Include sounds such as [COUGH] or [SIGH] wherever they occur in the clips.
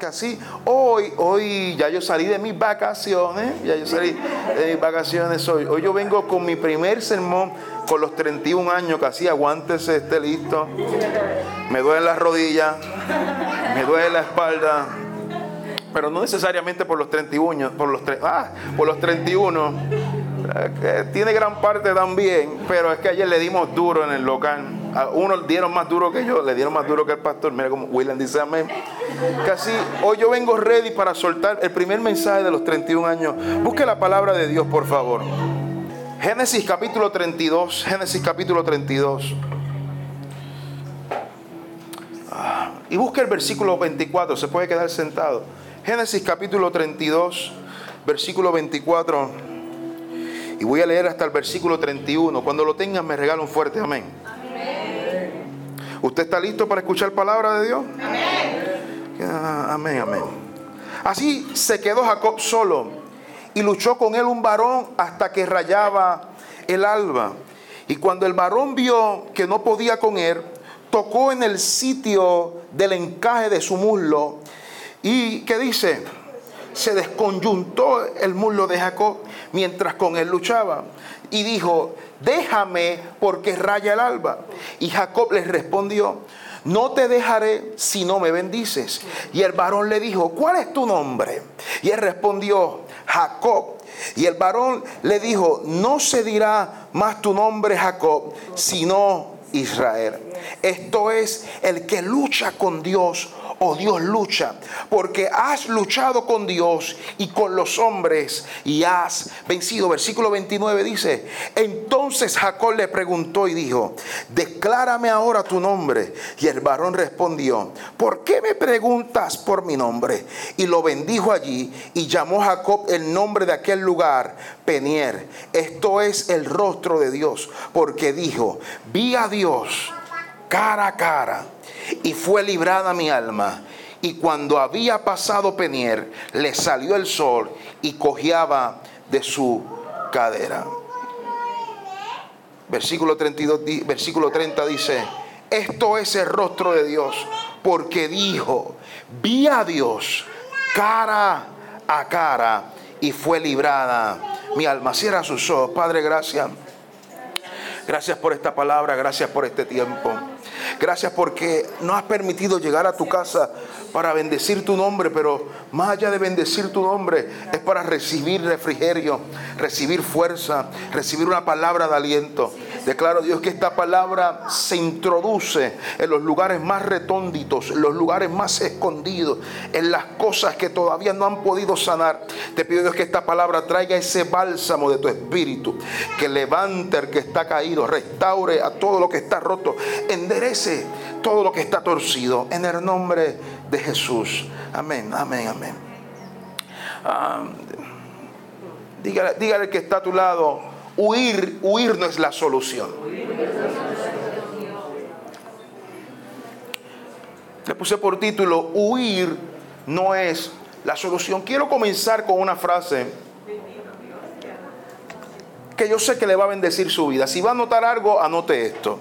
casi hoy, hoy ya yo salí de mis vacaciones, ya yo salí de mis vacaciones hoy. Hoy yo vengo con mi primer sermón con los 31 años, casi aguántese, esté listo. Me duele las rodillas, me duele la espalda, pero no necesariamente por los 31, por los, ah, por los 31. Eh, tiene gran parte también, pero es que ayer le dimos duro en el local. A uno dieron más duro que yo, le dieron más duro que el pastor. Mira como William dice amén. Casi hoy yo vengo ready para soltar el primer mensaje de los 31 años. Busque la palabra de Dios, por favor. Génesis capítulo 32. Génesis capítulo 32. Ah, y busque el versículo 24. Se puede quedar sentado. Génesis capítulo 32, versículo 24. Y voy a leer hasta el versículo 31. Cuando lo tengan me regala un fuerte amén. ¿Usted está listo para escuchar palabra de Dios? Amén. Ah, amén, amén. Así se quedó Jacob solo y luchó con él un varón hasta que rayaba el alba. Y cuando el varón vio que no podía con él, tocó en el sitio del encaje de su muslo. ¿Y qué dice? Se desconyuntó el muslo de Jacob mientras con él luchaba. Y dijo, déjame porque raya el alba. Y Jacob le respondió, no te dejaré si no me bendices. Y el varón le dijo, ¿cuál es tu nombre? Y él respondió, Jacob. Y el varón le dijo, no se dirá más tu nombre Jacob, sino Israel. Esto es el que lucha con Dios oh Dios lucha, porque has luchado con Dios y con los hombres y has vencido. Versículo 29 dice, entonces Jacob le preguntó y dijo, declárame ahora tu nombre. Y el varón respondió, ¿por qué me preguntas por mi nombre? Y lo bendijo allí y llamó Jacob el nombre de aquel lugar, Penier. Esto es el rostro de Dios, porque dijo, vi a Dios cara a cara y fue librada mi alma. Y cuando había pasado Penier, le salió el sol y cojeaba de su cadera. Versículo 32, versículo 30 dice, esto es el rostro de Dios, porque dijo, vi a Dios cara a cara y fue librada mi alma. Cierra sus ojos, Padre, gracias. Gracias por esta palabra, gracias por este tiempo. Gracias porque no has permitido llegar a tu casa para bendecir tu nombre, pero más allá de bendecir tu nombre es para recibir refrigerio, recibir fuerza, recibir una palabra de aliento. Declaro Dios que esta palabra se introduce en los lugares más retónditos, en los lugares más escondidos, en las cosas que todavía no han podido sanar. Te pido Dios que esta palabra traiga ese bálsamo de tu espíritu, que levante al que está caído, restaure a todo lo que está roto, enderece todo lo que está torcido en el nombre de Jesús. Amén, amén, amén. Ah, dígale, dígale que está a tu lado huir, huir no es la solución. Le puse por título, huir no es la solución. Quiero comenzar con una frase que yo sé que le va a bendecir su vida. Si va a anotar algo, anote esto.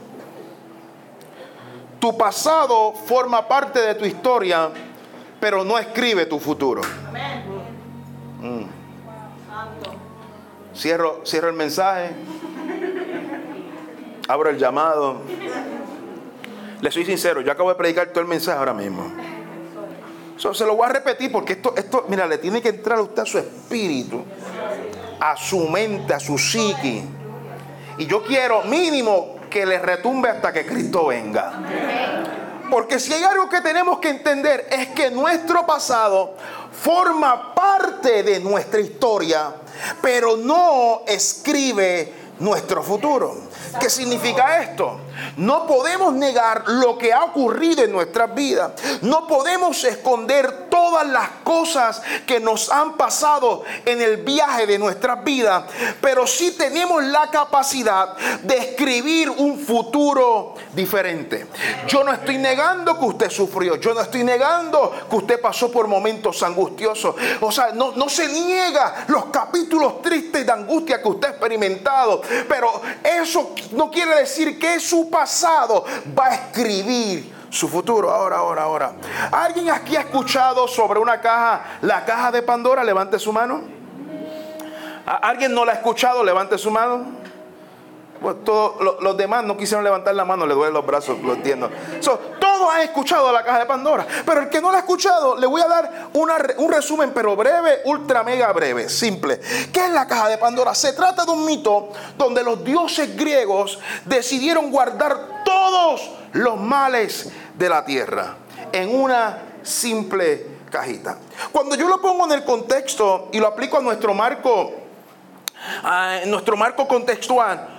Tu pasado forma parte de tu historia, pero no escribe tu futuro. Mm. Cierro, cierro el mensaje. Abro el llamado. Le soy sincero, yo acabo de predicar todo el mensaje ahora mismo. se lo voy a repetir porque esto, esto, mira, le tiene que entrar a usted a su espíritu, a su mente, a su psiqui. Y yo quiero mínimo que le retumbe hasta que Cristo venga. Porque si hay algo que tenemos que entender es que nuestro pasado forma parte de nuestra historia pero no escribe nuestro futuro. ¿Qué significa esto? No podemos negar lo que ha ocurrido en nuestras vidas. No podemos esconder todas las cosas que nos han pasado en el viaje de nuestras vidas. Pero sí tenemos la capacidad de escribir un futuro diferente. Yo no estoy negando que usted sufrió. Yo no estoy negando que usted pasó por momentos angustiosos. O sea, no, no se niega los capítulos tristes de angustia que usted ha experimentado. Pero eso no quiere decir que su pasado va a escribir su futuro. Ahora, ahora, ahora. ¿Alguien aquí ha escuchado sobre una caja, la caja de Pandora? Levante su mano. ¿Alguien no la ha escuchado? Levante su mano. Todos los demás no quisieron levantar la mano, le duelen los brazos, lo entiendo. Todos han escuchado la caja de Pandora, pero el que no la ha escuchado, le voy a dar un resumen, pero breve, ultra mega breve, simple. ¿Qué es la caja de Pandora? Se trata de un mito donde los dioses griegos decidieron guardar todos los males de la tierra en una simple cajita. Cuando yo lo pongo en el contexto y lo aplico a nuestro marco, a nuestro marco contextual,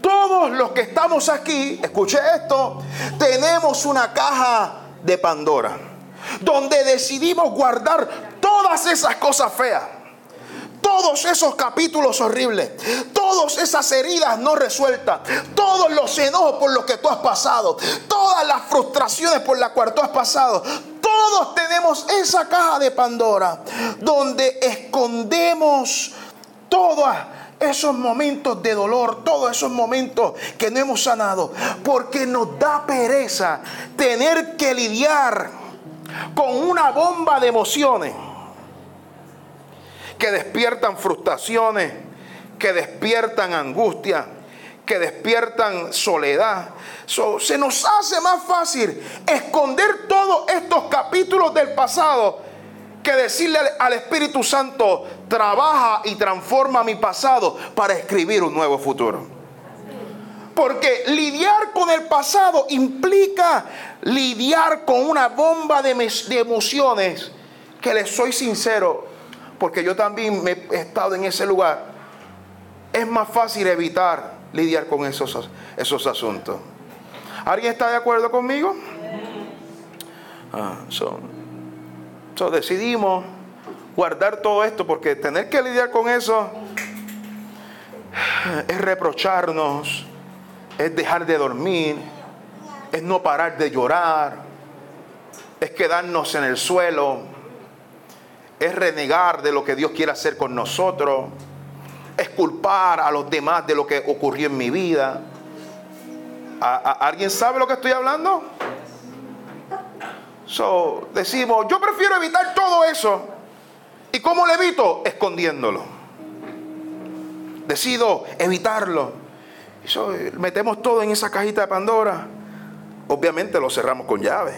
todos los que estamos aquí, escuche esto, tenemos una caja de Pandora, donde decidimos guardar todas esas cosas feas, todos esos capítulos horribles, todas esas heridas no resueltas, todos los enojos por los que tú has pasado, todas las frustraciones por las cuales tú has pasado, todos tenemos esa caja de Pandora, donde escondemos todas esos momentos de dolor, todos esos momentos que no hemos sanado, porque nos da pereza tener que lidiar con una bomba de emociones que despiertan frustraciones, que despiertan angustia, que despiertan soledad. se nos hace más fácil esconder todos estos capítulos del pasado que decirle al, Espíritu Santo, trabaja y transforma mi pasado para escribir un nuevo futuro. Porque lidiar con el pasado implica lidiar con una bomba de, de, emociones que les soy sincero, porque yo también me he estado en ese lugar. Es más fácil evitar lidiar con esos, esos asuntos. ¿Alguien está de acuerdo conmigo? Ah, son decidimos guardar todo esto porque tener que lidiar con eso es reprocharnos, es dejar de dormir, es no parar de llorar, es quedarnos en el suelo, es renegar de lo que Dios quiere hacer con nosotros, es culpar a los demás de lo que ocurrió en mi vida. alguien sabe lo que estoy hablando? So, decimos, yo prefiero evitar todo eso. ¿Y cómo lo evito? Escondiéndolo. Decido evitarlo. So, metemos todo en esa cajita de Pandora. Obviamente lo cerramos con llave.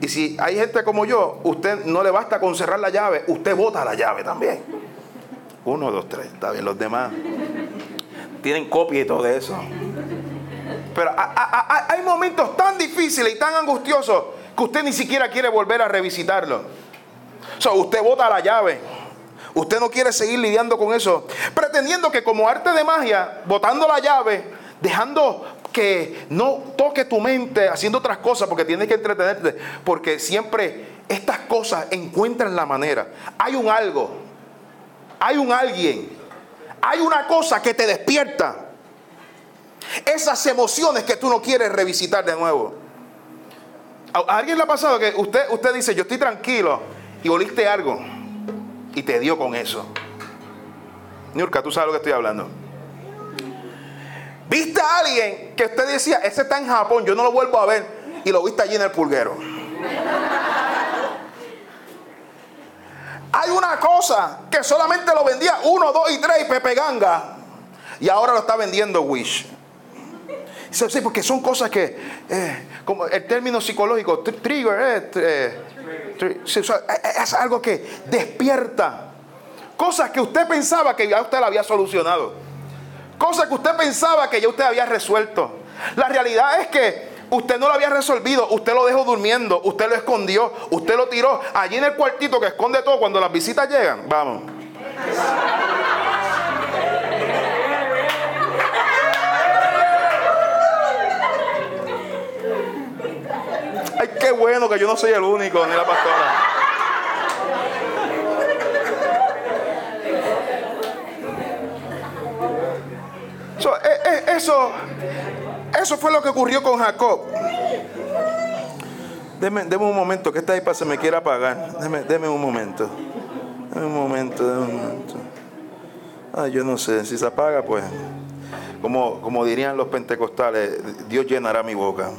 Y si hay gente como yo, usted no le basta con cerrar la llave, usted bota la llave también. Uno, dos, tres, está bien. Los demás tienen copia y todo eso. Pero hay momentos tan difíciles y tan angustiosos que usted ni siquiera quiere volver a revisitarlo. O sea, usted bota la llave. Usted no quiere seguir lidiando con eso. Pretendiendo que como arte de magia, botando la llave, dejando que no toque tu mente haciendo otras cosas porque tienes que entretenerte. Porque siempre estas cosas encuentran la manera. Hay un algo. Hay un alguien. Hay una cosa que te despierta esas emociones que tú no quieres revisitar de nuevo. ¿A alguien le ha pasado que usted, usted dice, yo estoy tranquilo y oliste algo y te dio con eso? Nurka, tú sabes lo que estoy hablando. ¿Viste a alguien que usted decía, ese está en Japón, yo no lo vuelvo a ver y lo viste allí en el pulguero? Hay una cosa que solamente lo vendía uno, dos y tres y Pepe Ganga y ahora lo está vendiendo Wish. Sí, porque son cosas que, eh, como el término psicológico, trigger, eh, eh, es algo que despierta. Cosas que usted pensaba que ya usted la había solucionado. Cosas que usted pensaba que ya usted había resuelto. La realidad es que usted no lo había resolvido, usted lo dejó durmiendo, usted lo escondió, usted lo tiró allí en el cuartito que esconde todo cuando las visitas llegan. Vamos. Qué bueno que yo no soy el único, ni la pastora. Eh, eh, eso, eso fue lo que ocurrió con Jacob. Deme, un momento, que esta ahí se me quiere apagar. Deme, un momento. Deme un momento, deme un momento. Ay, yo no sé, si se apaga, pues, como, como dirían los pentecostales, Dios llenará mi boca.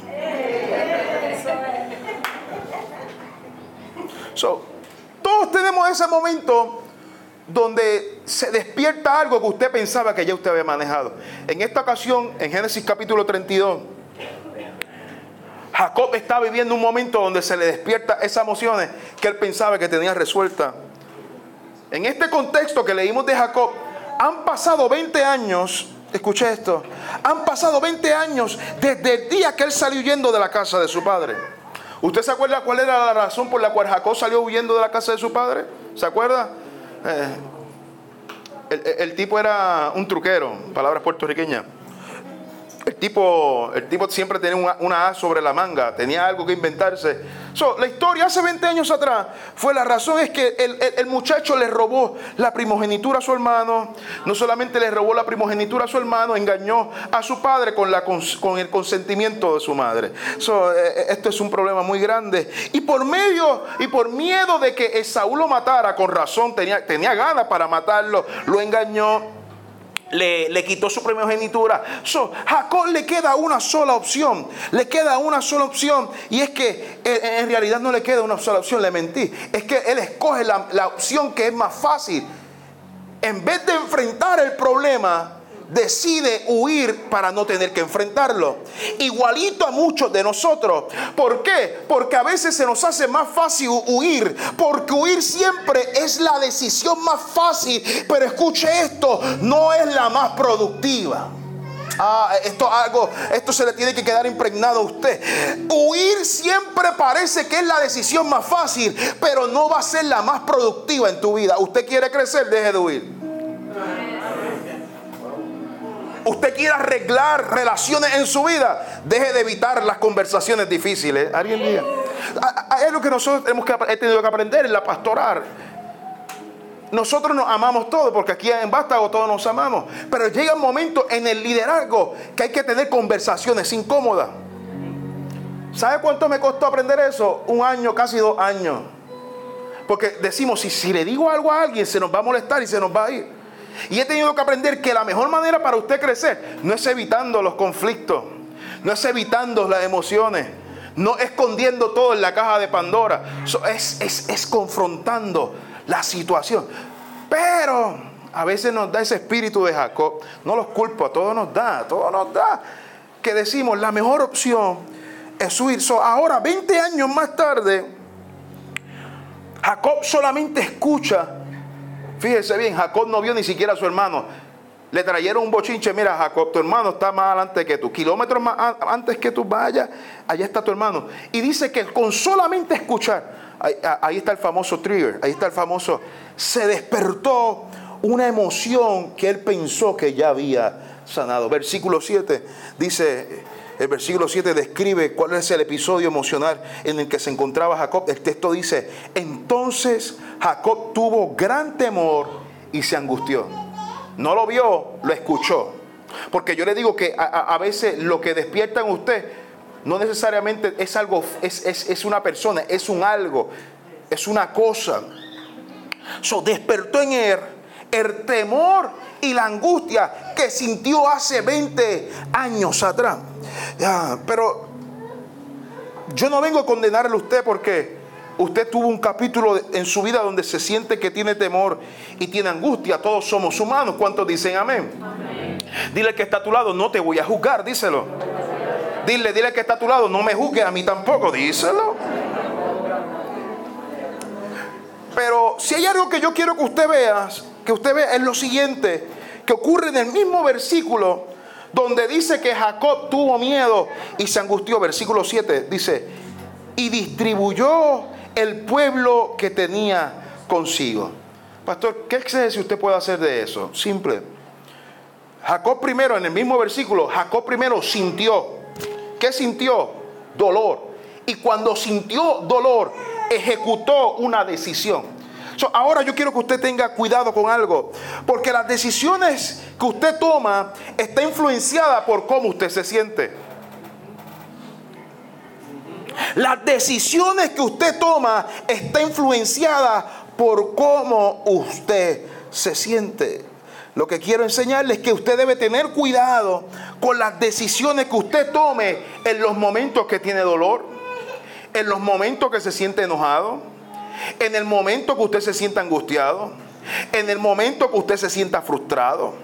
Todos tenemos ese momento donde se despierta algo que usted pensaba que ya usted había manejado. En esta ocasión, en Génesis capítulo 32, Jacob está viviendo un momento donde se le despierta esas emociones que él pensaba que tenía resuelta. En este contexto que leímos de Jacob, han pasado 20 años, escuche esto, han pasado 20 años desde el día que él salió huyendo de la casa de su padre. ¿Usted se acuerda cuál era la razón por la cual Jacob salió huyendo de la casa de su padre? ¿Se acuerda? Eh, el, tipo era un truquero, palabras puertorriqueñas. El tipo, el tipo siempre tenía una, A sobre la manga, tenía algo que inventarse. la historia hace 20 años atrás fue la razón es que el, muchacho le robó la primogenitura a su hermano. No solamente le robó la primogenitura a su hermano, engañó a su padre con, la, con el consentimiento de su madre. So, eh, eh, esto es un problema muy grande. Y por medio y por miedo de que Saúl lo matara, con razón, tenía, tenía ganas para matarlo, lo engañó le, quitó su primogenitura. So, Jacob le queda una sola opción. Le queda una sola opción. Y es que en realidad no le queda una sola opción, le mentí. Es que él escoge la, la opción que es más fácil. En vez de enfrentar el problema, decide huir para no tener que enfrentarlo. Igualito a muchos de nosotros. ¿Por qué? Porque a veces se nos hace más fácil huir. Porque huir siempre es la decisión más fácil. Pero escuche esto, no es la más productiva. Ah, esto algo, esto se le tiene que quedar impregnado a usted. Huir siempre parece que es la decisión más fácil, pero no va a ser la más productiva en tu vida. Usted quiere crecer, deje de huir usted quiere arreglar relaciones en su vida, deje de evitar las conversaciones difíciles. ¿Alguien diga? Es lo que nosotros que, tenido que aprender en la pastoral. Nosotros nos amamos todos, porque aquí en Vástago todos nos amamos. Pero llega un momento en el liderazgo que hay que tener conversaciones incómodas. ¿Sabe cuánto me costó aprender eso? Un año, casi dos años. Porque decimos, si le digo algo a alguien, se nos va a molestar y se nos va a ir. Y he tenido que aprender que la mejor manera para usted crecer no es evitando los conflictos, no es evitando las emociones, no escondiendo todo en la caja de Pandora, es, es confrontando la situación. Pero a veces nos da ese espíritu de Jacob, no los culpo, a todos nos da, a todos nos da, que decimos la mejor opción es huir. ahora, 20 años más tarde, Jacob solamente escucha Fíjese bien, Jacob no vio ni siquiera a su hermano. Le trajeron un bochinche, mira Jacob, tu hermano está más adelante que tú, kilómetros más antes que tú vayas, allá está tu hermano. Y dice que con solamente escuchar, ahí, está el famoso trigger, ahí está el famoso, se despertó una emoción que él pensó que ya había sanado. Versículo 7 dice, el versículo 7 describe cuál es el episodio emocional en el que se encontraba Jacob. El texto dice, entonces Jacob tuvo gran temor y se angustió. No lo vio, lo escuchó. Porque yo le digo que a, veces lo que despierta en usted no necesariamente es algo, es, es, una persona, es un algo, es una cosa. Despertó en él el temor y la angustia que sintió hace 20 años atrás. Pero yo no vengo a condenarle a usted porque Usted tuvo un capítulo en su vida donde se siente que tiene temor y tiene angustia. Todos somos humanos. ¿Cuántos dicen amén? Dile que está a tu lado, no te voy a juzgar, díselo. Dile, dile que está a tu lado, no me juzgue a mí tampoco, díselo. Pero si hay algo que yo quiero que usted vea, que usted vea es lo siguiente, que ocurre en el mismo versículo donde dice que Jacob tuvo miedo y se angustió. Versículo 7 dice, y distribuyó el pueblo que tenía consigo. Pastor, ¿qué si usted puede hacer de eso? Simple. Jacob primero, en el mismo versículo, Jacob primero sintió. ¿Qué sintió? Dolor. Y cuando sintió dolor, ejecutó una decisión. Ahora yo quiero que usted tenga cuidado con algo, porque las decisiones que usted toma está influenciada por cómo usted se siente. Las decisiones que usted toma está influenciada por cómo usted se siente. Lo que quiero enseñarle es que usted debe tener cuidado con las decisiones que usted tome en los momentos que tiene dolor, en los momentos que se siente enojado, En el momento que usted se sienta angustiado, en el momento que usted se sienta frustrado,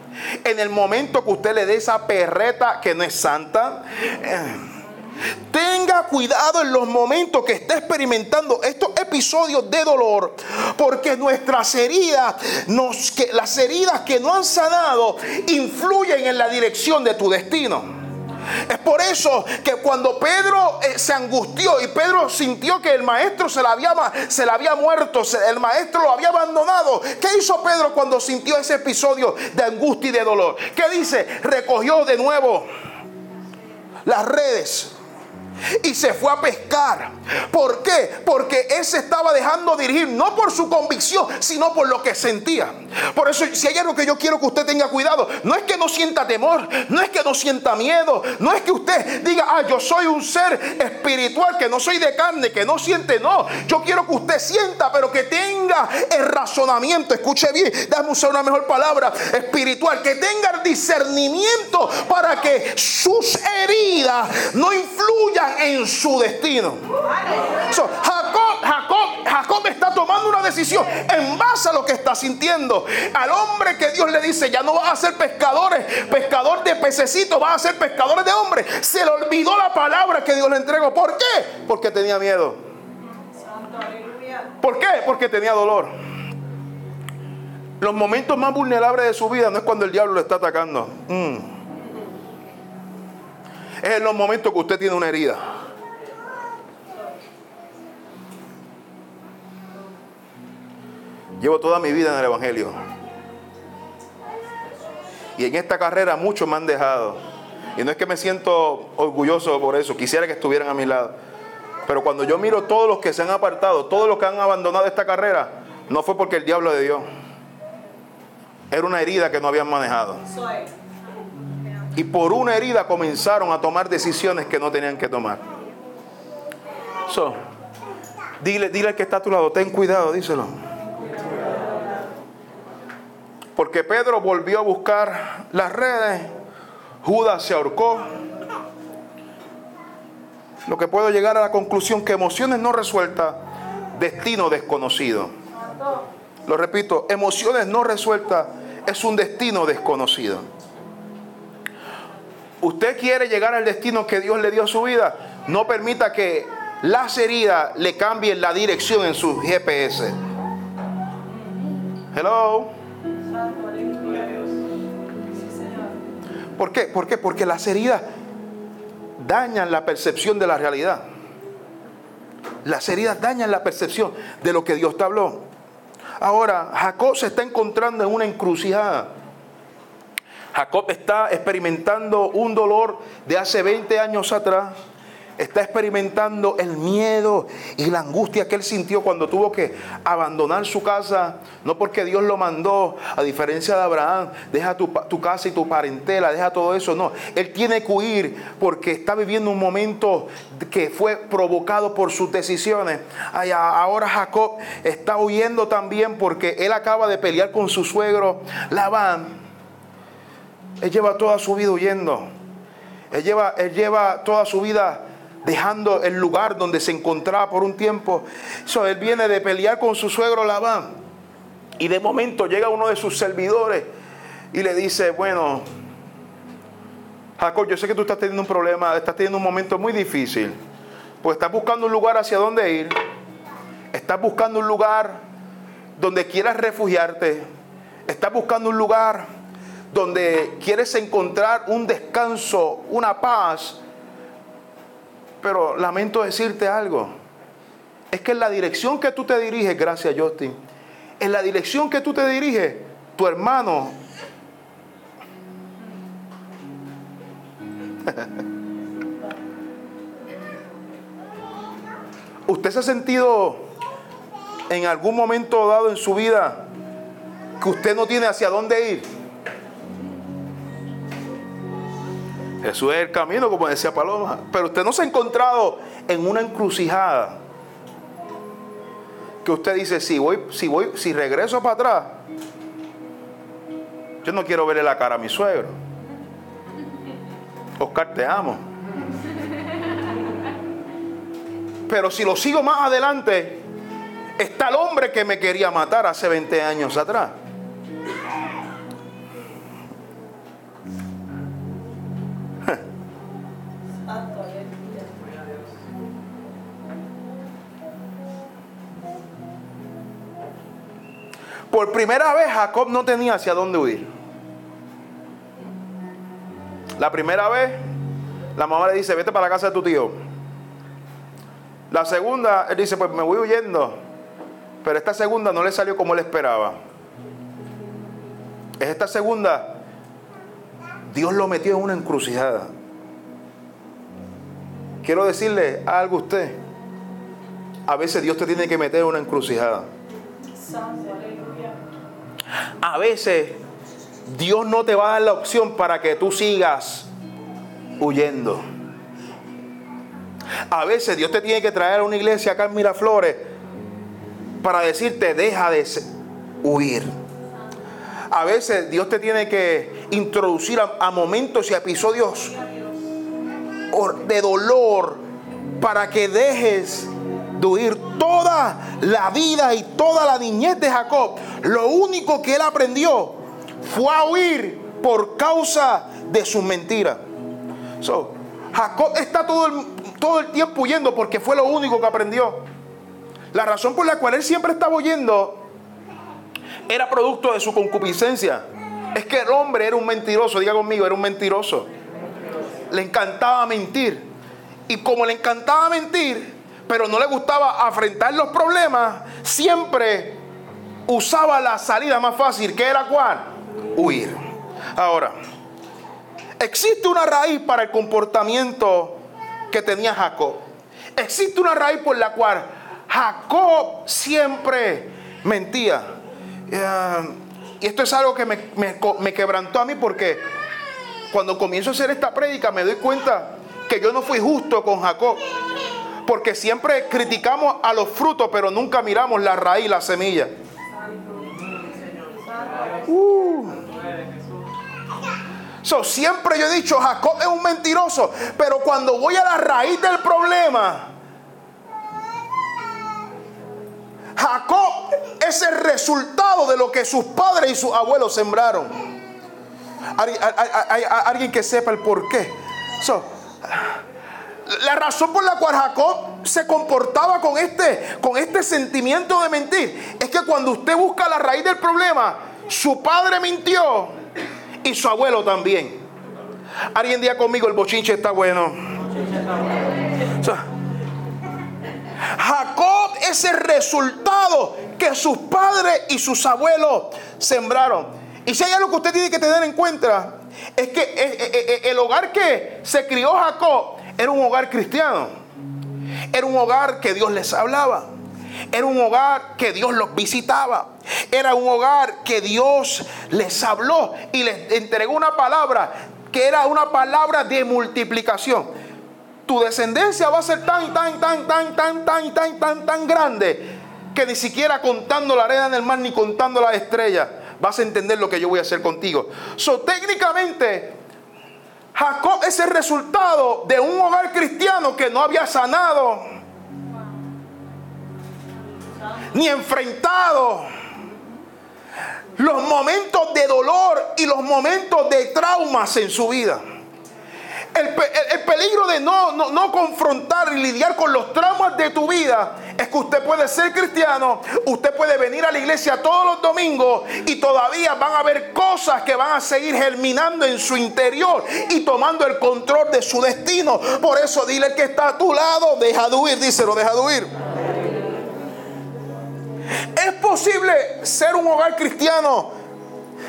en el momento que usted le dé esa perreta que no es santa, eh, Tenga cuidado en los momentos que esté experimentando estos episodios de dolor, porque nuestras heridas, las heridas que no han sanado, influyen en la dirección de tu destino. Es por eso que cuando Pedro eh, se angustió y Pedro sintió que el maestro se le había, se había muerto, el maestro lo había abandonado, ¿qué hizo Pedro cuando sintió ese episodio de angustia y de dolor? ¿Qué dice? Recogió de nuevo las redes y se fue a pescar. ¿Por qué? Porque él se estaba dejando dirigir no por su convicción, sino por lo que sentía. Por eso, si hay algo que yo quiero que usted tenga cuidado, no es que no sienta temor, no es que no sienta miedo, no es que usted diga, ah, yo soy un ser espiritual, que no soy de carne, que no siente, no. Yo quiero que usted sienta, pero que tenga el razonamiento, escuche bien, déjame usar una mejor palabra, espiritual, que tenga el discernimiento para que sus heridas no influyan en su destino. Jacob, Jacob, Jacob está tomando una decisión en base a lo que está sintiendo. Al hombre que Dios le dice, ya no vas a ser pescadores, pescador de pececitos, vas a ser pescadores de hombres. Se le olvidó la palabra que Dios le entregó. ¿Por qué? Porque tenía miedo. ¿Por qué? Porque tenía dolor. Los momentos más vulnerables de su vida no es cuando el diablo le está atacando. Mm es en los momentos que usted tiene una herida. Llevo toda mi vida en el Evangelio. Y en esta carrera muchos me han dejado. Y no es que me siento orgulloso por eso, quisiera que estuvieran a mi lado. Pero cuando yo miro todos los que se han apartado, todos los que han abandonado esta carrera, no fue porque el diablo de Dios. Era una herida que no habían manejado y por una herida comenzaron a tomar decisiones que no tenían que tomar. So, dile, dile al que está a tu lado, ten cuidado, díselo. Porque Pedro volvió a buscar las redes, Judas se ahorcó. Lo que puedo llegar a la conclusión que emociones no resueltas, destino desconocido. Lo repito, emociones no resueltas es un destino desconocido usted quiere llegar al destino que Dios le dio a su vida, no permita que las heridas le cambien la dirección en su GPS. Hello. ¿Por qué? ¿Por qué? Porque las heridas dañan la percepción de la realidad. Las heridas dañan la percepción de lo que Dios te habló. Ahora, Jacob se está encontrando en una encrucijada. Jacob está experimentando un dolor de hace 20 años atrás. Está experimentando el miedo y la angustia que él sintió cuando tuvo que abandonar su casa. No porque Dios lo mandó, a diferencia de Abraham, deja tu, casa y tu parentela, deja todo eso. No, él tiene que huir porque está viviendo un momento que fue provocado por sus decisiones. ahora Jacob está huyendo también porque él acaba de pelear con su suegro Labán él lleva toda su vida huyendo. Él lleva, él lleva toda su vida dejando el lugar donde se encontraba por un tiempo. Eso, él viene de pelear con su suegro Labán. Y de momento llega uno de sus servidores y le dice, bueno, Jacob, yo sé que tú estás teniendo un problema, estás teniendo un momento muy difícil. Pues estás buscando un lugar hacia dónde ir. Estás buscando un lugar donde quieras refugiarte. Estás buscando un lugar donde quieres encontrar un descanso, una paz. Pero lamento decirte algo. Es que en la dirección que tú te diriges, gracias Justin, en la dirección que tú te diriges, tu hermano [LAUGHS] ¿Usted se ha sentido en algún momento dado en su vida que usted no tiene hacia dónde ir? Jesús es el camino, como decía Paloma. Pero usted no se ha encontrado en una encrucijada que usted dice, si voy, si voy, si regreso para atrás, yo no quiero verle la cara a mi suegro. Oscar, te amo. Pero si lo sigo más adelante, está el hombre que me quería matar hace 20 años atrás. Primera vez Jacob no tenía hacia dónde huir. La primera vez la mamá le dice, vete para la casa de tu tío. La segunda, él dice, pues me voy huyendo. Pero esta segunda no le salió como él esperaba. Es esta segunda, Dios lo metió en una encrucijada. Quiero decirle algo a usted. A veces Dios te tiene que meter en una encrucijada. A veces Dios no te va a dar la opción para que tú sigas huyendo. A veces Dios te tiene que traer a una iglesia acá en Miraflores para decirte deja de huir. A veces Dios te tiene que introducir a, momentos y episodios de dolor para que dejes huir toda la vida y toda la niñez de Jacob. Lo único que él aprendió fue a huir por causa de sus mentiras. Jacob está todo el, todo el tiempo huyendo porque fue lo único que aprendió. La razón por la cual él siempre estaba huyendo era producto de su concupiscencia. Es que el hombre era un mentiroso, diga conmigo, era un mentiroso. Le encantaba mentir. Y como le encantaba mentir, pero no le gustaba afrontar los problemas, siempre usaba la salida más fácil, que era cuál? Huir. Ahora, existe una raíz para el comportamiento que tenía Jacob. Existe una raíz por la cual Jacob siempre mentía. Eh, y esto es algo que me, quebrantó a mí porque cuando comienzo a hacer esta prédica me doy cuenta que yo no fui justo con Jacob. Porque siempre criticamos a los frutos, pero nunca miramos la raíz, la semilla. Uh. siempre yo he dicho, Jacob es un mentiroso, pero cuando voy a la raíz del problema, Jacob es el resultado de lo que sus padres y sus abuelos sembraron. Hay, alguien que sepa el por qué. La razón por la cual Jacob se comportaba con este, con este sentimiento de mentir es que cuando usted busca la raíz del problema, su padre mintió y su abuelo también. Alguien día conmigo, el bochinche está bueno. Jacob es el resultado que sus padres y sus abuelos sembraron. Y si hay algo que usted tiene que tener en cuenta, es que eh, eh, eh, el hogar que se crió Jacob era un hogar cristiano. Era un hogar que Dios les hablaba. Era un hogar que Dios los visitaba. Era un hogar que Dios les habló y les entregó una palabra que era una palabra de multiplicación tu descendencia va a ser tan, tan, tan, tan, tan, tan, tan, tan, tan grande que ni siquiera contando la arena en el mar ni contando las estrellas vas a entender lo que yo voy a hacer contigo. So, técnicamente, Jacob es el resultado de un hogar cristiano que no había sanado ni enfrentado los momentos de dolor y los momentos de traumas en su vida. El, peligro de no, no, confrontar y lidiar con los traumas de tu vida es que usted puede ser cristiano, usted puede venir a la iglesia todos los domingos y todavía van a haber cosas que van a seguir germinando en su interior y tomando el control de su destino. Por eso dile que está a tu lado, deja de huir, díselo, deja de huir. Es posible ser un hogar cristiano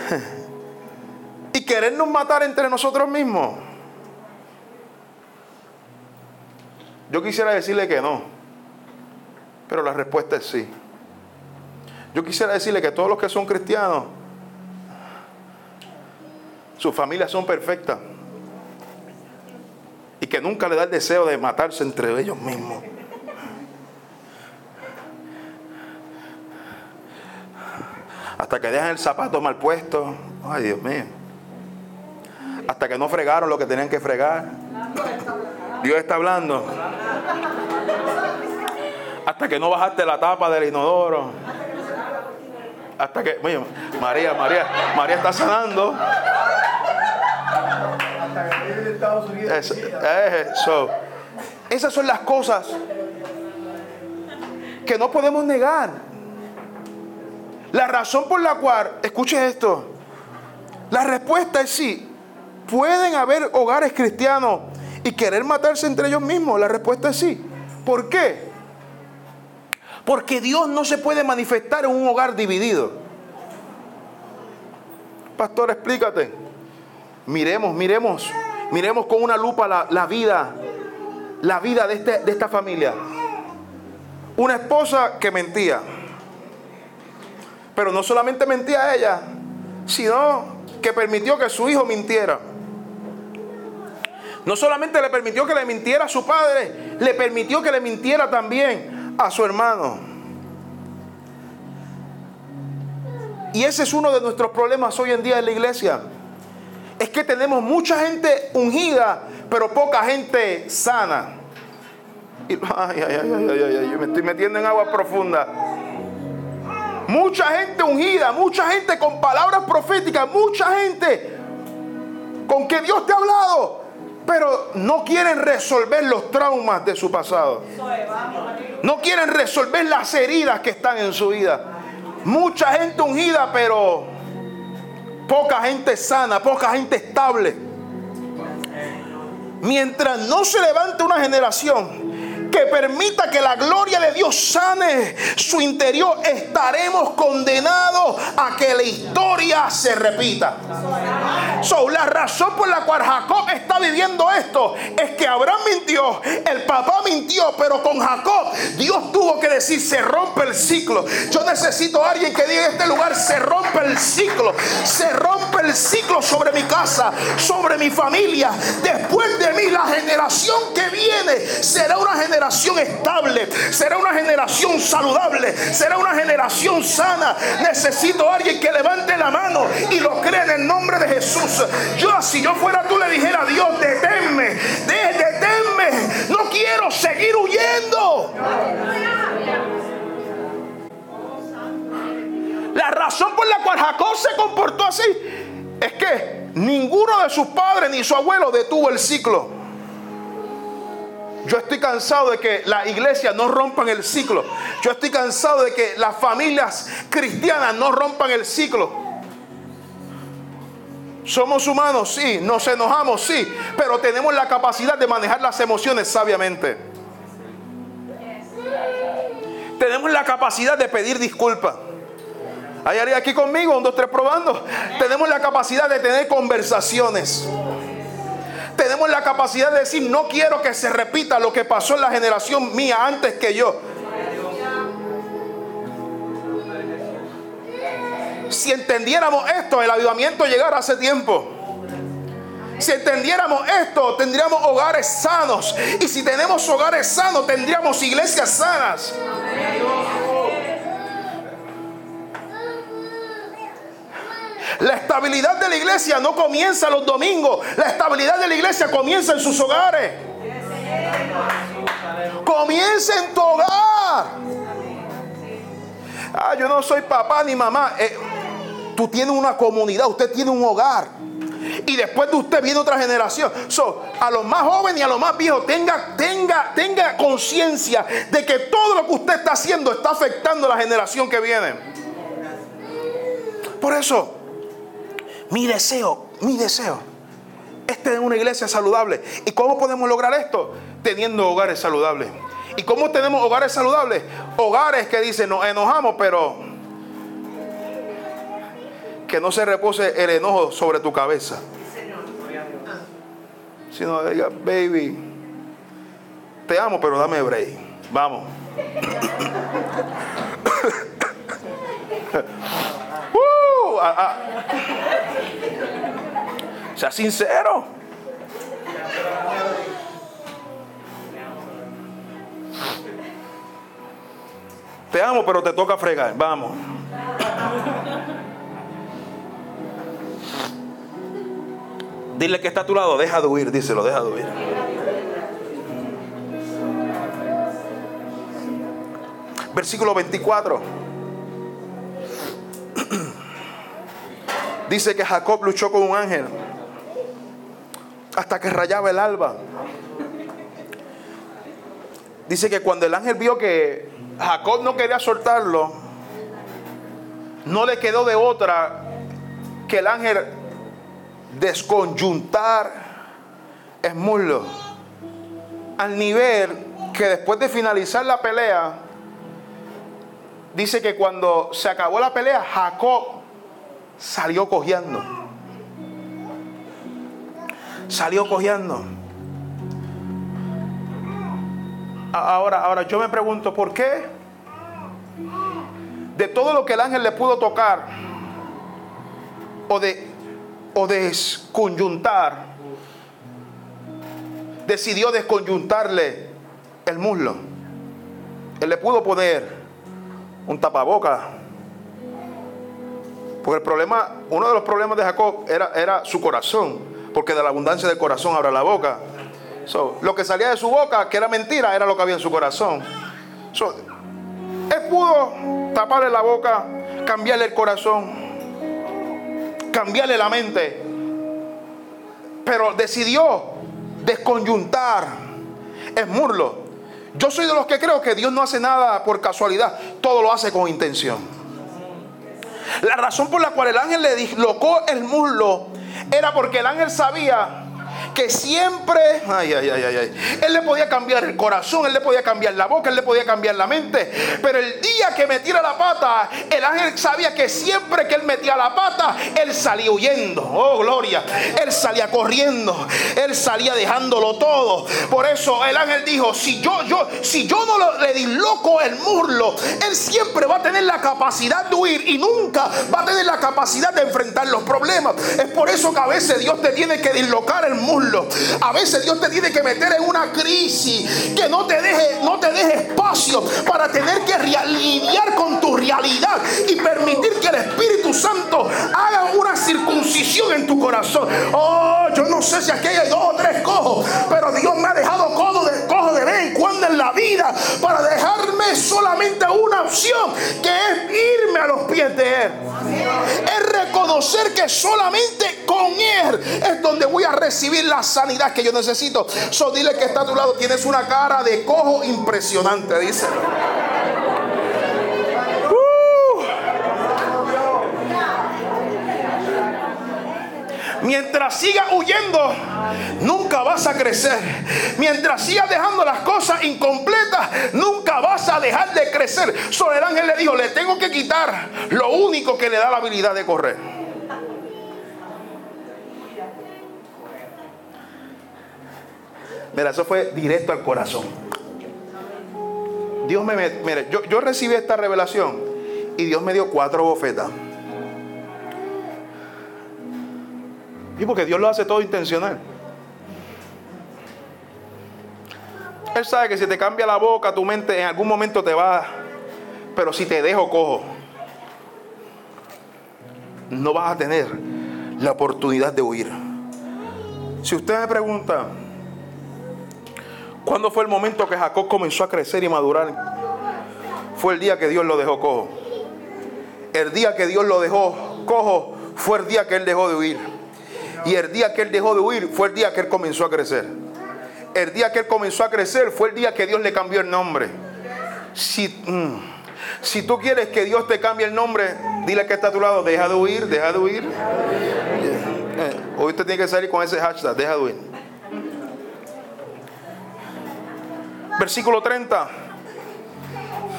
[LAUGHS] y querernos matar entre nosotros mismos. Yo quisiera decirle que no, pero la respuesta es sí. Yo quisiera decirle que todos los que son cristianos, sus familias son perfectas y que nunca le da el deseo de matarse entre ellos mismos. Hasta que dejan el zapato mal puesto. Ay, Dios mío. Hasta que no fregaron lo que tenían que fregar. Dios está hablando. Hasta que no bajaste la tapa del inodoro. Hasta que, María, María, María está sanando. Hasta que Estados Unidos. Esas son las cosas que no podemos negar. La razón por la cual, escuche esto, la respuesta es sí. ¿Pueden haber hogares cristianos y querer matarse entre ellos mismos? La respuesta es sí. ¿Por qué? Porque Dios no se puede manifestar en un hogar dividido. Pastor, explícate. Miremos, miremos, miremos con una lupa la, vida, la vida de, este, de esta familia. Una esposa que mentía. Pero no solamente mentía a ella, sino que permitió que su hijo mintiera. No solamente le permitió que le mintiera a su padre, le permitió que le mintiera también a su hermano. Y ese es uno de nuestros problemas hoy en día en la iglesia. Es que tenemos mucha gente ungida, pero poca gente sana. ay, ay, ay, ay, ay, yo me estoy metiendo en agua profunda. Mucha gente ungida, mucha gente con palabras proféticas, mucha gente con que Dios te ha hablado, pero no quieren resolver los traumas de su pasado. No quieren resolver las heridas que están en su vida. Mucha gente ungida, pero poca gente sana, poca gente estable. Mientras no se levante una generación que permita que la gloria de Dios sane su interior, estaremos condenados a que la historia se repita. So, la razón por la cual Jacob está viviendo esto es que Abraham mintió, el papá mintió, pero con Jacob Dios tuvo que decir, se rompe el ciclo. Yo necesito a alguien que diga en este lugar, se rompe el ciclo, se rompe el ciclo sobre mi casa, sobre mi familia. Después de mí, la generación que viene será una generación estable, será una generación saludable, será una generación sana. Necesito a alguien que levante la mano y lo cree en el nombre de Jesús. Yo, si yo fuera tú, le dijera a Dios, deténme, deténme, no quiero seguir huyendo. La razón por la cual Jacob se comportó así es que ninguno de sus padres ni su abuelo detuvo el ciclo. Yo estoy cansado de que la iglesia no rompan el ciclo. Yo estoy cansado de que las familias cristianas no rompan el ciclo. Somos humanos, sí, nos enojamos, sí, pero tenemos la capacidad de manejar las emociones sabiamente. Tenemos la capacidad de pedir disculpas. ¿Hay alguien aquí conmigo? Un, dos, tres probando. Tenemos la capacidad de tener conversaciones tenemos la capacidad de decir, no quiero que se repita lo que pasó en la generación mía antes que yo. Si entendiéramos esto, el avivamiento llegara hace tiempo. Si entendiéramos esto, tendríamos hogares sanos. Y si tenemos hogares sanos, tendríamos iglesias sanas. La estabilidad de la iglesia no comienza los domingos. La estabilidad de la iglesia comienza en sus hogares. Comienza en tu hogar. Ah, yo no soy papá ni mamá. Eh, tú tienes una comunidad, usted tiene un hogar. Y después de usted viene otra generación. So, a los más jóvenes y a los más viejos, tenga, tenga, tenga conciencia de que todo lo que usted está haciendo está afectando a la generación que viene. Por eso, mi deseo, mi deseo es tener una iglesia saludable. ¿Y cómo podemos lograr esto? Teniendo hogares saludables. ¿Y cómo tenemos hogares saludables? Hogares que dicen, nos enojamos, pero que no se repose el enojo sobre tu cabeza. Sino baby, te amo, pero dame break. Vamos. [LAUGHS] uh, sea sincero. Te amo, pero te toca fregar. Vamos. Dile que está a tu lado, deja de huir, díselo, deja de huir. Versículo 24. Dice que Jacob luchó con un ángel hasta que rayaba el alba. Dice que cuando el ángel vio que Jacob no quería soltarlo, no le quedó de otra que el ángel desconyuntar el muslo. Al nivel que después de finalizar la pelea, dice que cuando se acabó la pelea, Jacob salió cojeando. Salió cojeando. Ahora, ahora yo me pregunto, ¿por qué? De todo lo que el ángel le pudo tocar o de o desconyuntar, decidió desconyuntarle el muslo. Él le pudo poner un tapaboca. Porque el problema, uno de los problemas de Jacob era, era su corazón. Porque de la abundancia del corazón abra la boca. lo que salía de su boca, que era mentira, era lo que había en su corazón. él pudo taparle la boca, cambiarle el corazón cambiarle la mente. Pero decidió desconyuntar el murlo. Yo soy de los que creo que Dios no hace nada por casualidad, todo lo hace con intención. La razón por la cual el ángel le dislocó el muslo era porque el ángel sabía que siempre, ay, ay, ay, ay, él le podía cambiar el corazón, él le podía cambiar la boca, él le podía cambiar la mente. Pero el día que metiera la pata, el ángel sabía que siempre que él metía la pata, él salía huyendo. Oh, gloria. Él salía corriendo, él salía dejándolo todo. Por eso el ángel dijo, si yo, yo, si yo no le disloco el muslo, él siempre va a tener la capacidad de huir y nunca va a tener la capacidad de enfrentar los problemas. Es por eso que a veces Dios te tiene que dislocar el muslo a veces Dios te tiene que meter en una crisis que no te deje, no te deje espacio para tener que lidiar con tu realidad y permitir que el Espíritu Santo haga una circuncisión en tu corazón. Oh, yo no sé si aquí hay dos o tres cojos, pero Dios me ha dejado cojo de, cojo de vez en cuando en la vida para dejarme solamente una opción, que es irme a los pies de Él. Es reconocer que solamente con Él es donde voy a recibir la sanidad que yo necesito. So dile que está a tu lado, tienes una cara de cojo impresionante, dice. Mientras sigas huyendo, nunca vas a crecer. Mientras sigas dejando las cosas incompletas, nunca vas a dejar de crecer. Solo el ángel le dijo, le tengo que quitar lo único que le da la habilidad de correr. Mira, eso fue directo al corazón. Dios me, mire, yo, yo recibí esta revelación y Dios me dio cuatro bofetas. Y porque Dios lo hace todo intencional. Él sabe que si te cambia la boca, tu mente en algún momento te va. Pero si te dejo cojo, no vas a tener la oportunidad de huir. Si usted me pregunta, ¿Cuándo fue el momento que Jacob comenzó a crecer y madurar? Fue el día que Dios lo dejó cojo. El día que Dios lo dejó cojo fue el día que él dejó de huir. Y el día que él dejó de huir fue el día que él comenzó a crecer. El día que él comenzó a crecer fue el día que Dios le cambió el nombre. Si, mm, si tú quieres que Dios te cambie el nombre, dile que está a tu lado, deja de huir, deja de huir. Eh, hoy usted tiene que salir con ese hashtag, deja de huir. Versículo 30.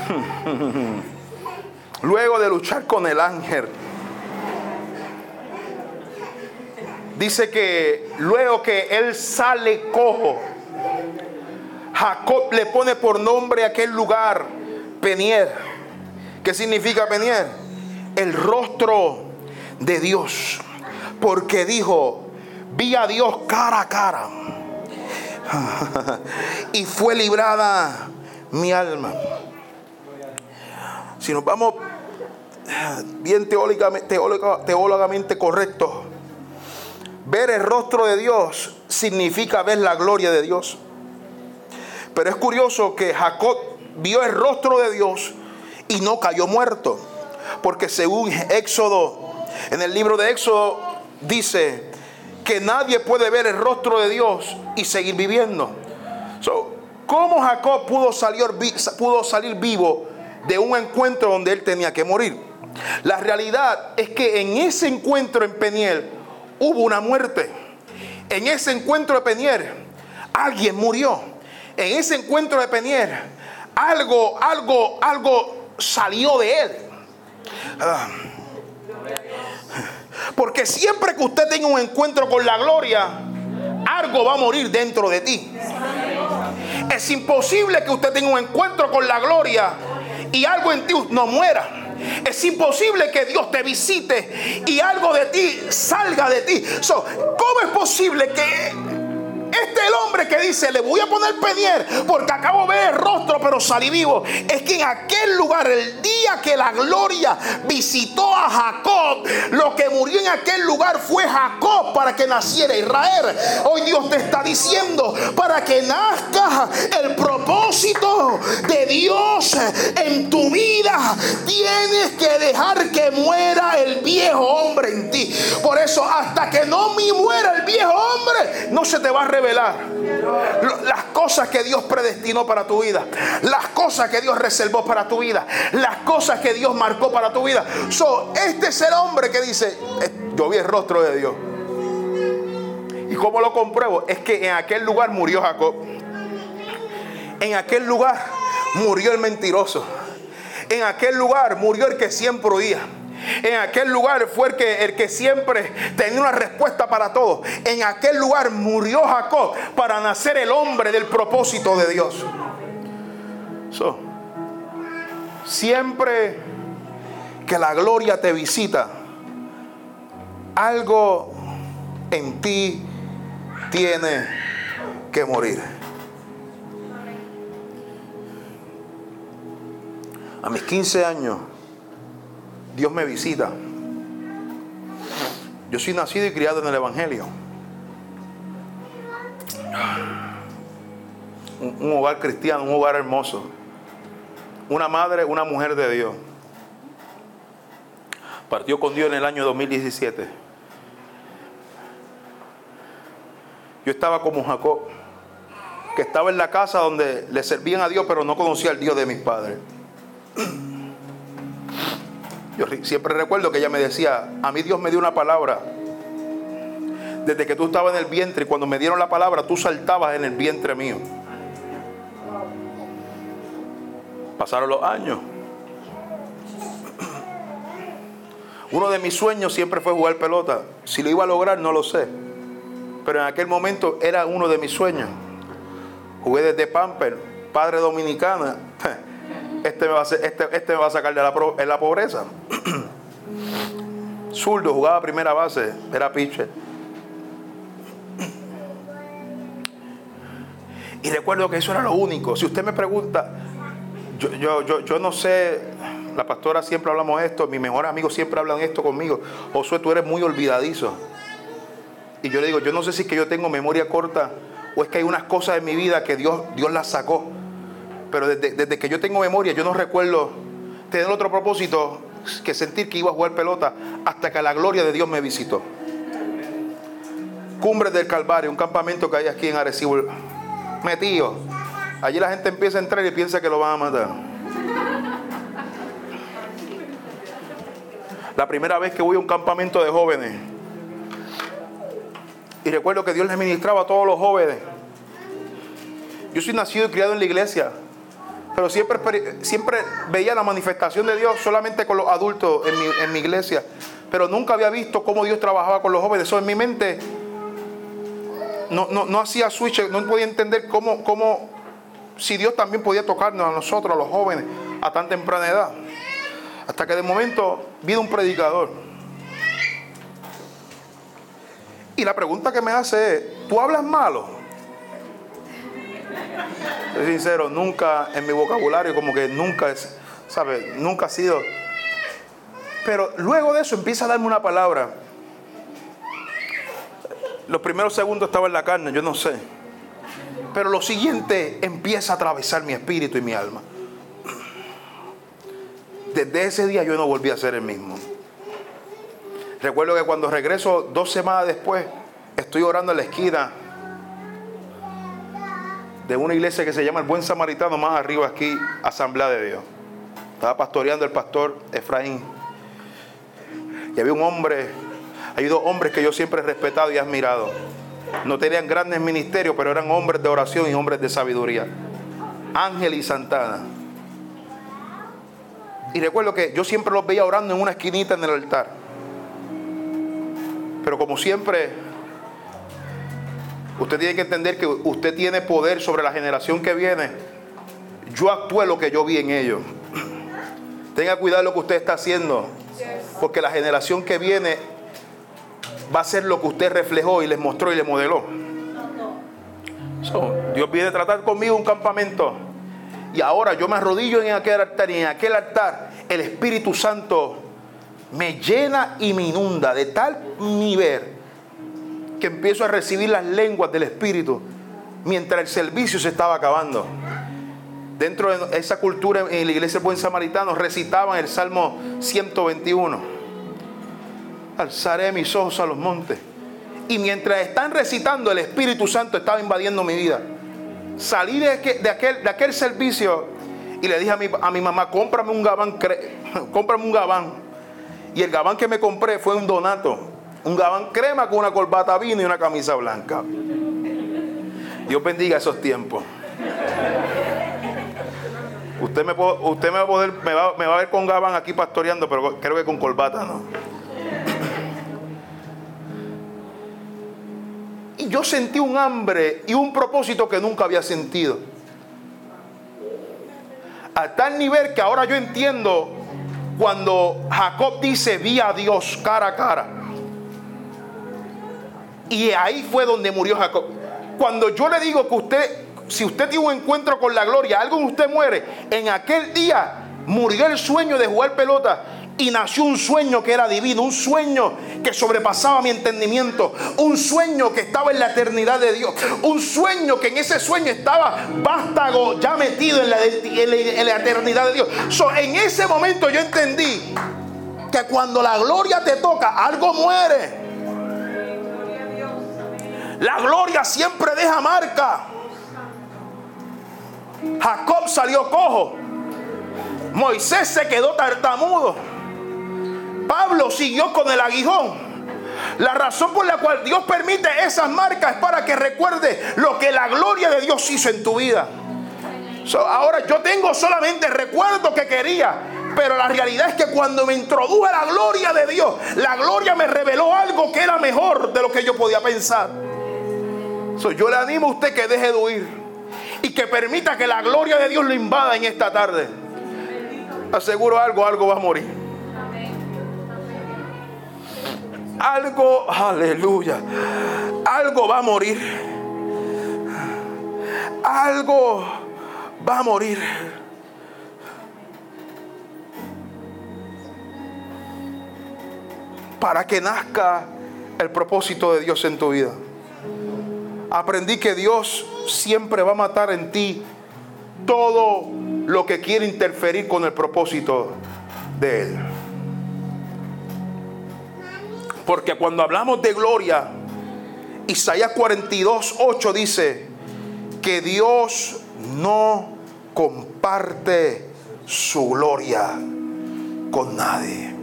[LAUGHS] Luego de luchar con el ángel, dice que luego que él sale cojo, Jacob le pone por nombre aquel lugar Penier. ¿Qué significa Penier? El rostro de Dios. Porque dijo, vi a Dios cara a cara [LAUGHS] y fue librada mi alma. Si nos vamos bien teólogamente, teólogamente correcto, ver el rostro de Dios significa ver la gloria de Dios. Pero es curioso que Jacob vio el rostro de Dios y no cayó muerto. Porque según Éxodo, en el libro de Éxodo dice que nadie puede ver el rostro de Dios y seguir viviendo. ¿Cómo Jacob pudo salir, pudo salir vivo de un encuentro donde él tenía que morir? La realidad es que en ese encuentro en Peniel hubo una muerte. En ese encuentro de Peniel alguien murió. En ese encuentro de Peniel algo, algo, algo salió de él. Ah. Porque siempre que usted tenga un encuentro con la gloria, algo va a morir dentro de ti. Es imposible que usted tenga un encuentro con la gloria y algo en ti no muera. Es imposible que Dios te visite y algo de ti salga de ti. ¿Cómo es posible que este es el hombre que dice, le voy a poner penier porque acabo de ver el rostro, pero salí vivo. Es que en aquel lugar, el día que la gloria visitó a Jacob, lo que murió en aquel lugar fue Jacob para que naciera Israel. Hoy Dios te está diciendo, para que nazca el propósito de Dios en tu vida, tienes que dejar que muera el viejo hombre en ti. Por eso, hasta que no me muera el viejo hombre, no se te va a revelar las cosas que Dios predestinó para tu vida, las cosas que Dios reservó para tu vida, las cosas que Dios marcó para tu vida. So, este es el hombre que dice, eh, yo vi el rostro de Dios. ¿Y cómo lo compruebo? Es que en aquel lugar murió Jacob. En aquel lugar murió el mentiroso. En aquel lugar murió el que siempre oía. En aquel lugar fue el que, siempre tenía una respuesta para todo. En aquel lugar murió Jacob para nacer el hombre del propósito de Dios. siempre que la gloria te visita, algo en ti tiene que morir. A mis 15 años Dios me visita. Yo soy nacido y criado en el Evangelio. Un, hogar cristiano, un hogar hermoso. Una madre, una mujer de Dios. Partió con Dios en el año 2017. Yo estaba como Jacob, que estaba en la casa donde le servían a Dios, pero no conocía al Dios de mis padres. Yo siempre recuerdo que ella me decía, a mí Dios me dio una palabra. Desde que tú estabas en el vientre y cuando me dieron la palabra, tú saltabas en el vientre mío. Pasaron los años. Uno de mis sueños siempre fue jugar pelota. Si lo iba a lograr, no lo sé. Pero en aquel momento era uno de mis sueños. Jugué desde Pamper, padre dominicana. [LAUGHS] este me va a, este, este va a sacar de la, la pobreza. Zurdo, jugaba primera base, era pitcher. Y recuerdo que eso era lo único. Si usted me pregunta, yo, yo, yo, yo no sé, la pastora siempre hablamos esto, mis mejores amigos siempre hablan esto conmigo. Josué, tú eres muy olvidadizo. Y yo le digo, yo no sé si es que yo tengo memoria corta o es que hay unas cosas en mi vida que Dios, Dios las sacó pero desde, que yo tengo memoria, yo no recuerdo tener otro propósito que sentir que iba a jugar pelota hasta que la gloria de Dios me visitó. Cumbres del Calvario, un campamento que hay aquí en Arecibo, metido. Allí la gente empieza a entrar y piensa que lo van a matar. La primera vez que voy a un campamento de jóvenes. Y recuerdo que Dios les ministraba a todos los jóvenes. Yo soy nacido y criado en la iglesia pero siempre, siempre veía la manifestación de Dios solamente con los adultos en mi, iglesia, pero nunca había visto cómo Dios trabajaba con los jóvenes. Eso en mi mente no, no, hacía switch, no podía entender cómo, cómo, si Dios también podía tocarnos a nosotros, a los jóvenes, a tan temprana edad. Hasta que de momento vi un predicador. Y la pregunta que me hace es, ¿tú hablas malo? Soy sincero, nunca en mi vocabulario como que nunca es, ¿sabe? Nunca ha sido. Pero luego de eso empieza a darme una palabra. Los primeros segundos estaba en la carne, yo no sé. Pero lo siguiente empieza a atravesar mi espíritu y mi alma. Desde ese día yo no volví a ser el mismo. Recuerdo que cuando regreso dos semanas después, estoy orando en la esquina de una iglesia que se llama el Buen Samaritano, más arriba aquí, Asamblea de Dios. Estaba pastoreando el pastor Efraín. Y había un hombre, hay dos hombres que yo siempre he respetado y admirado. No tenían grandes ministerios, pero eran hombres de oración y hombres de sabiduría. Ángel y Santana. Y recuerdo que yo siempre los veía orando en una esquinita en el altar. Pero como siempre, usted tiene que entender que usted tiene poder sobre la generación que viene. Yo actué lo que yo vi en ellos. Tenga cuidado lo que usted está haciendo. Porque la generación que viene va a ser lo que usted reflejó y les mostró y les modeló. Dios viene a tratar conmigo un campamento. Y ahora yo me arrodillo en aquel altar y en aquel altar el Espíritu Santo me llena y me inunda de tal nivel que empiezo a recibir las lenguas del Espíritu mientras el servicio se estaba acabando. Dentro de esa cultura en la iglesia Buen Samaritano recitaban el Salmo 121 alzaré mis ojos a los montes. Y mientras están recitando, el Espíritu Santo estaba invadiendo mi vida. Salí de aquel, de aquel, servicio y le dije a mi, a mi mamá, cómprame un gabán, [LAUGHS] cómprame un gabán. Y el gabán que me compré fue un donato. Un gabán crema con una corbata vino y una camisa blanca. Dios bendiga esos tiempos. Usted me, va a poder, me va, va a ver con gabán aquí pastoreando, pero creo que con corbata no. yo sentí un hambre y un propósito que nunca había sentido. A tal nivel que ahora yo entiendo cuando Jacob dice, vi a Dios cara a cara. Y ahí fue donde murió Jacob. Cuando yo le digo que usted, si usted tiene un encuentro con la gloria, algo en usted muere, en aquel día murió el sueño de jugar pelota y nació un sueño que era divino, un sueño que sobrepasaba mi entendimiento, un sueño que estaba en la eternidad de Dios, un sueño que en ese sueño estaba vástago ya metido en la, eternidad de Dios. en ese momento yo entendí que cuando la gloria te toca, algo muere. La gloria siempre deja marca. Jacob salió cojo. Moisés se quedó tartamudo. Pablo siguió con el aguijón. La razón por la cual Dios permite esas marcas es para que recuerde lo que la gloria de Dios hizo en tu vida. ahora yo tengo solamente recuerdo que quería, pero la realidad es que cuando me introduje la gloria de Dios, la gloria me reveló algo que era mejor de lo que yo podía pensar. Yo le animo a usted que deje de huir y que permita que la gloria de Dios lo invada en esta tarde. Aseguro algo, algo va a morir. algo, aleluya, algo va a morir. Algo va a morir. Para que nazca el propósito de Dios en tu vida. Aprendí que Dios siempre va a matar en ti todo lo que quiere interferir con el propósito de Él. Porque cuando hablamos de gloria, Isaías 42, 8 dice que Dios no comparte su gloria con nadie.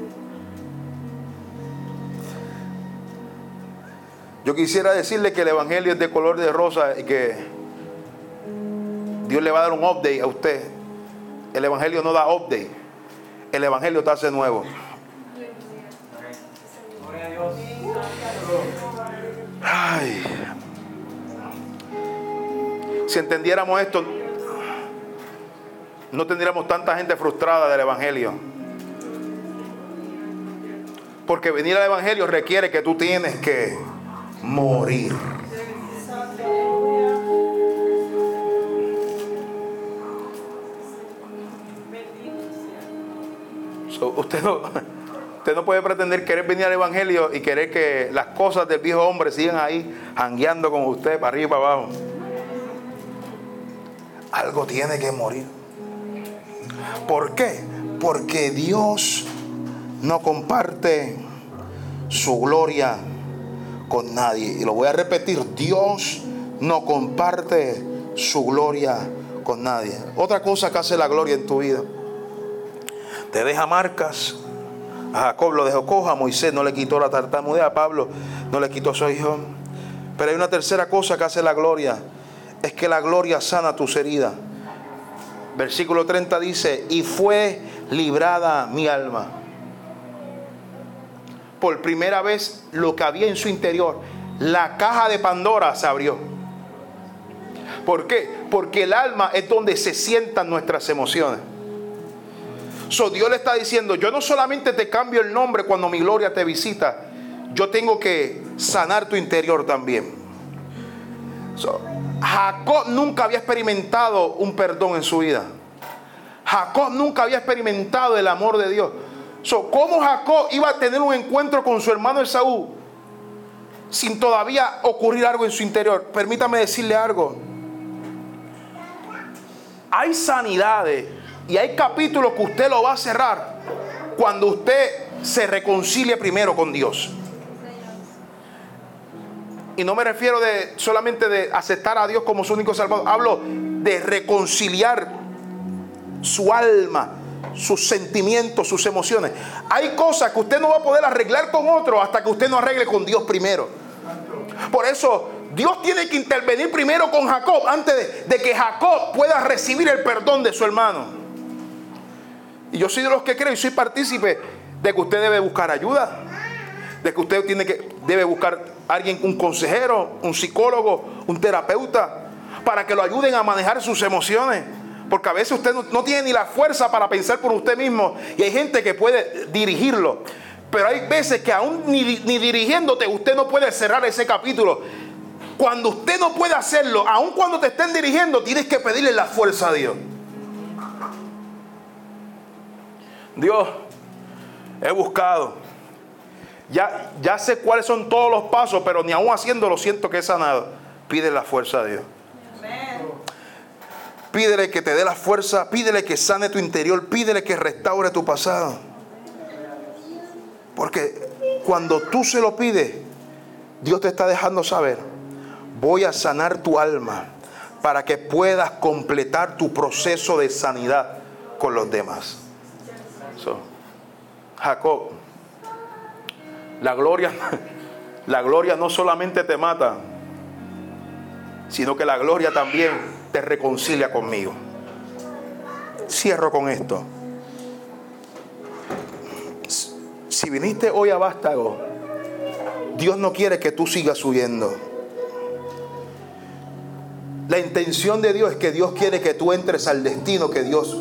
Yo quisiera decirle que el Evangelio es de color de rosa y que Dios le va a dar un update a usted. El Evangelio no da update. El Evangelio te hace nuevo. Ay. Si entendiéramos esto, no tendríamos tanta gente frustrada del Evangelio. Porque venir al Evangelio requiere que tú tienes que morir. usted no, Usted no puede pretender querer venir al Evangelio y querer que las cosas del viejo hombre sigan ahí jangueando con usted para arriba y para abajo. Algo tiene que morir. ¿Por qué? Porque Dios no comparte su gloria con nadie. Y lo voy a repetir, Dios no comparte su gloria con nadie. Otra cosa que hace la gloria en tu vida. Te deja marcas. A Jacob lo dejó coja, a Moisés no le quitó la tartamudea, a Pablo no le quitó su hijo. Pero hay una tercera cosa que hace la gloria. Es que la gloria sana tus heridas. Versículo 30 dice, y fue librada mi alma. Por primera vez lo que había en su interior, la caja de Pandora se abrió. ¿Por qué? Porque el alma es donde se sientan nuestras emociones. Dios le está diciendo, yo no solamente te cambio el nombre cuando mi gloria te visita, yo tengo que sanar tu interior también. Jacob nunca había experimentado un perdón en su vida. Jacob nunca había experimentado el amor de Dios. So, ¿Cómo Jacob iba a tener un encuentro con su hermano Esaú sin todavía ocurrir algo en su interior? Permítame decirle algo. Hay sanidades y hay capítulos que usted lo va a cerrar cuando usted se reconcilie primero con Dios. Y no me refiero de solamente de aceptar a Dios como su único salvador. Hablo de reconciliar su alma, sus sentimientos, sus emociones. Hay cosas que usted no va a poder arreglar con otro hasta que usted no arregle con Dios primero. Por eso Dios tiene que intervenir primero con Jacob antes de, que Jacob pueda recibir el perdón de su hermano. Y yo soy de los que creo y soy partícipe de que usted debe buscar ayuda de que usted tiene que, debe buscar alguien, un consejero, un psicólogo, un terapeuta, para que lo ayuden a manejar sus emociones. Porque a veces usted no, tiene ni la fuerza para pensar por usted mismo y hay gente que puede dirigirlo. Pero hay veces que aún ni, dirigiéndote usted no puede cerrar ese capítulo. Cuando usted no puede hacerlo, aun cuando te estén dirigiendo, tienes que pedirle la fuerza a Dios. Dios, he buscado ya, sé cuáles son todos los pasos, pero ni aún haciéndolo siento que he sanado. Pide la fuerza a Dios. Pídele que te dé la fuerza, pídele que sane tu interior, pídele que restaure tu pasado. Porque cuando tú se lo pides, Dios te está dejando saber, voy a sanar tu alma para que puedas completar tu proceso de sanidad con los demás. Jacob la gloria, [LAUGHS] la gloria no solamente te mata, sino que la gloria también te reconcilia conmigo. Cierro con esto. Si viniste hoy a Vástago, Dios no quiere que tú sigas huyendo. La intención de Dios es que Dios quiere que tú entres al destino que Dios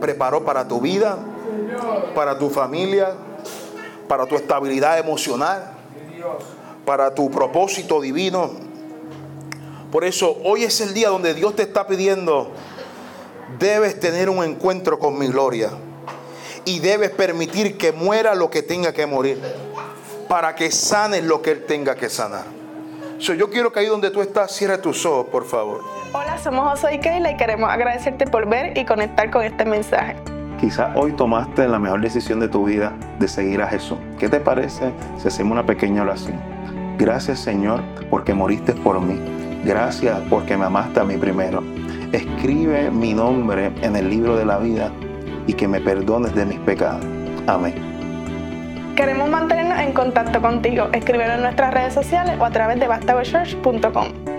preparó para tu vida, para tu familia, para tu estabilidad emocional, para tu propósito divino. Por eso hoy es el día donde Dios te está pidiendo, debes tener un encuentro con mi gloria y debes permitir que muera lo que tenga que morir para que sanes lo que Él tenga que sanar. yo quiero que ahí donde tú estás, cierre tus ojos, por favor. Hola, somos José y Keila y queremos agradecerte por ver y conectar con este mensaje. Quizás hoy tomaste la mejor decisión de tu vida de seguir a Jesús. ¿Qué te parece si hacemos una pequeña oración? Gracias Señor porque moriste por mí. Gracias porque me amaste a mí primero. Escribe mi nombre en el libro de la vida y que me perdones de mis pecados. Amén. Queremos mantenernos en contacto contigo. Escríbelo en nuestras redes sociales o a través de bastagochurch.com.